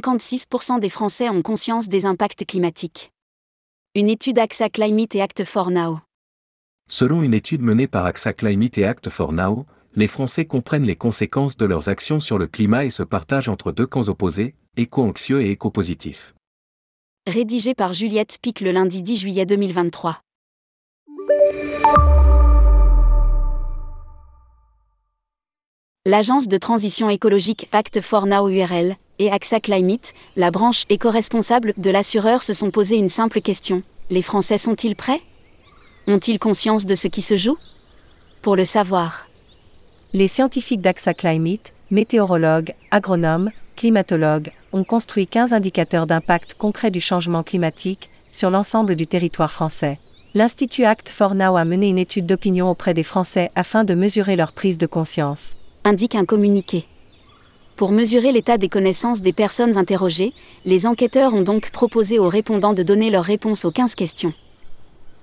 56% des Français ont conscience des impacts climatiques. Une étude AXA Climate et Act for Now. Selon une étude menée par AXA Climate et Act for Now, les Français comprennent les conséquences de leurs actions sur le climat et se partagent entre deux camps opposés, éco-anxieux et éco-positifs. Rédigé par Juliette Pic le lundi 10 juillet 2023. L'agence de transition écologique Act for Now URL et AXA Climate, la branche éco-responsable de l'assureur se sont posé une simple question. Les Français sont-ils prêts? Ont-ils conscience de ce qui se joue? Pour le savoir. Les scientifiques d'AXA Climate, météorologues, agronomes, climatologues, ont construit 15 indicateurs d'impact concret du changement climatique sur l'ensemble du territoire français. L'Institut Act for Now a mené une étude d'opinion auprès des Français afin de mesurer leur prise de conscience indique un communiqué. Pour mesurer l'état des connaissances des personnes interrogées, les enquêteurs ont donc proposé aux répondants de donner leurs réponses aux 15 questions.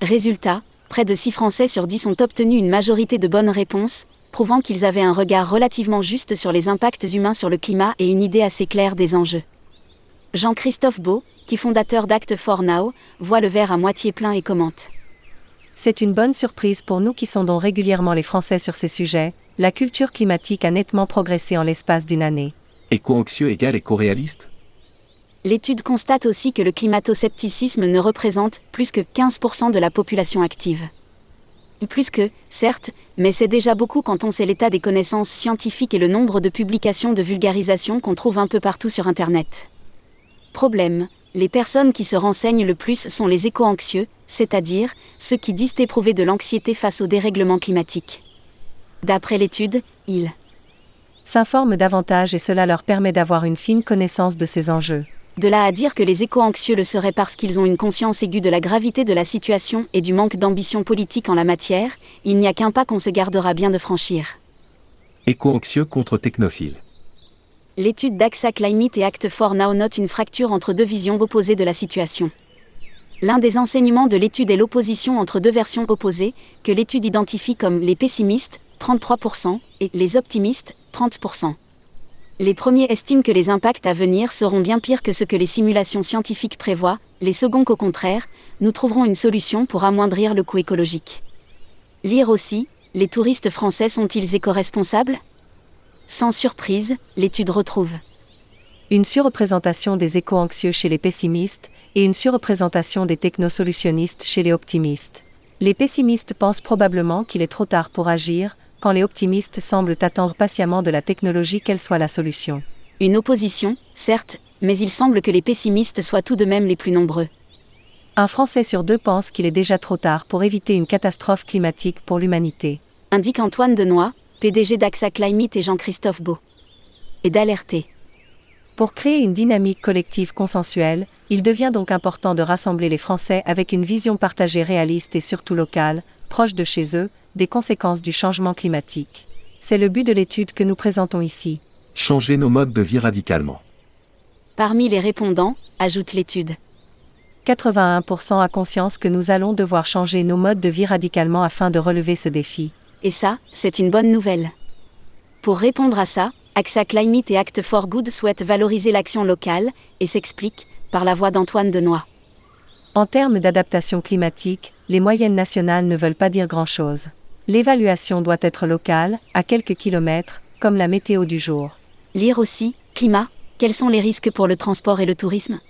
Résultat, près de 6 Français sur 10 ont obtenu une majorité de bonnes réponses, prouvant qu'ils avaient un regard relativement juste sur les impacts humains sur le climat et une idée assez claire des enjeux. Jean-Christophe Beau, qui fondateur d'Act for Now, voit le verre à moitié plein et commente. C'est une bonne surprise pour nous qui sondons régulièrement les Français sur ces sujets, la culture climatique a nettement progressé en l'espace d'une année. Éco-anxieux égale éco-réaliste L'étude constate aussi que le climato-scepticisme ne représente plus que 15% de la population active. Plus que, certes, mais c'est déjà beaucoup quand on sait l'état des connaissances scientifiques et le nombre de publications de vulgarisation qu'on trouve un peu partout sur Internet. Problème, les personnes qui se renseignent le plus sont les éco-anxieux, c'est-à-dire ceux qui disent éprouver de l'anxiété face au dérèglement climatique. D'après l'étude, ils s'informent davantage et cela leur permet d'avoir une fine connaissance de ces enjeux. De là à dire que les éco-anxieux le seraient parce qu'ils ont une conscience aiguë de la gravité de la situation et du manque d'ambition politique en la matière, il n'y a qu'un pas qu'on se gardera bien de franchir. Éco-anxieux contre technophile. L'étude d'AXA Climate et Act for Now note une fracture entre deux visions opposées de la situation. L'un des enseignements de l'étude est l'opposition entre deux versions opposées, que l'étude identifie comme les pessimistes, 33%, et les optimistes, 30%. Les premiers estiment que les impacts à venir seront bien pires que ce que les simulations scientifiques prévoient, les seconds qu'au contraire, nous trouverons une solution pour amoindrir le coût écologique. Lire aussi, les touristes français sont-ils éco-responsables? Sans surprise, l'étude retrouve une surreprésentation des éco-anxieux chez les pessimistes et une surreprésentation des technosolutionnistes chez les optimistes. Les pessimistes pensent probablement qu'il est trop tard pour agir, quand les optimistes semblent attendre patiemment de la technologie qu'elle soit la solution. Une opposition, certes, mais il semble que les pessimistes soient tout de même les plus nombreux. Un Français sur deux pense qu'il est déjà trop tard pour éviter une catastrophe climatique pour l'humanité. Indique Antoine Denoy, PDG d'AXA Climate et Jean-Christophe Beau. Et d'alerter. Pour créer une dynamique collective consensuelle, il devient donc important de rassembler les Français avec une vision partagée réaliste et surtout locale, proche de chez eux, des conséquences du changement climatique. C'est le but de l'étude que nous présentons ici. Changer nos modes de vie radicalement. Parmi les répondants, ajoute l'étude. 81% a conscience que nous allons devoir changer nos modes de vie radicalement afin de relever ce défi. Et ça, c'est une bonne nouvelle. Pour répondre à ça, AXA Climate et Act for Good souhaitent valoriser l'action locale et s'expliquent par la voix d'Antoine Denoy. En termes d'adaptation climatique, les moyennes nationales ne veulent pas dire grand-chose. L'évaluation doit être locale, à quelques kilomètres, comme la météo du jour. Lire aussi, climat, quels sont les risques pour le transport et le tourisme?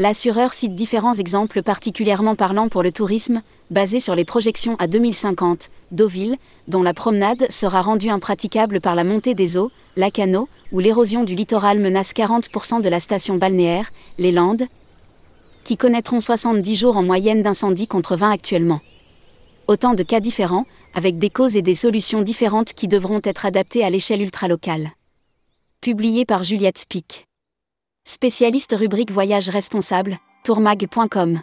L'assureur cite différents exemples particulièrement parlants pour le tourisme, basés sur les projections à 2050 Deauville, dont la promenade sera rendue impraticable par la montée des eaux, la canot, où l'érosion du littoral menace 40% de la station balnéaire, les Landes, qui connaîtront 70 jours en moyenne d'incendie contre 20 actuellement. Autant de cas différents, avec des causes et des solutions différentes qui devront être adaptées à l'échelle ultralocale. Publié par Juliette Pic. Spécialiste rubrique voyage responsable, tourmag.com.